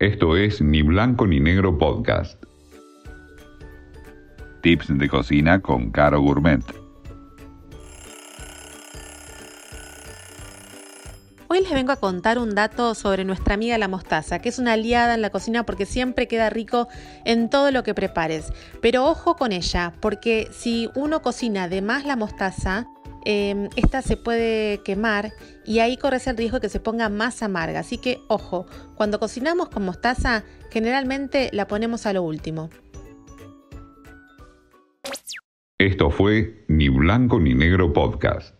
Esto es Ni Blanco ni Negro Podcast. Tips de cocina con Caro Gourmet. Hoy les vengo a contar un dato sobre nuestra amiga la mostaza, que es una aliada en la cocina porque siempre queda rico en todo lo que prepares. Pero ojo con ella, porque si uno cocina de más la mostaza, em, esta se puede quemar y ahí corres el riesgo de que se ponga más amarga. Así que ojo, cuando cocinamos con mostaza, generalmente la ponemos a lo último. Esto fue Ni Blanco ni Negro Podcast.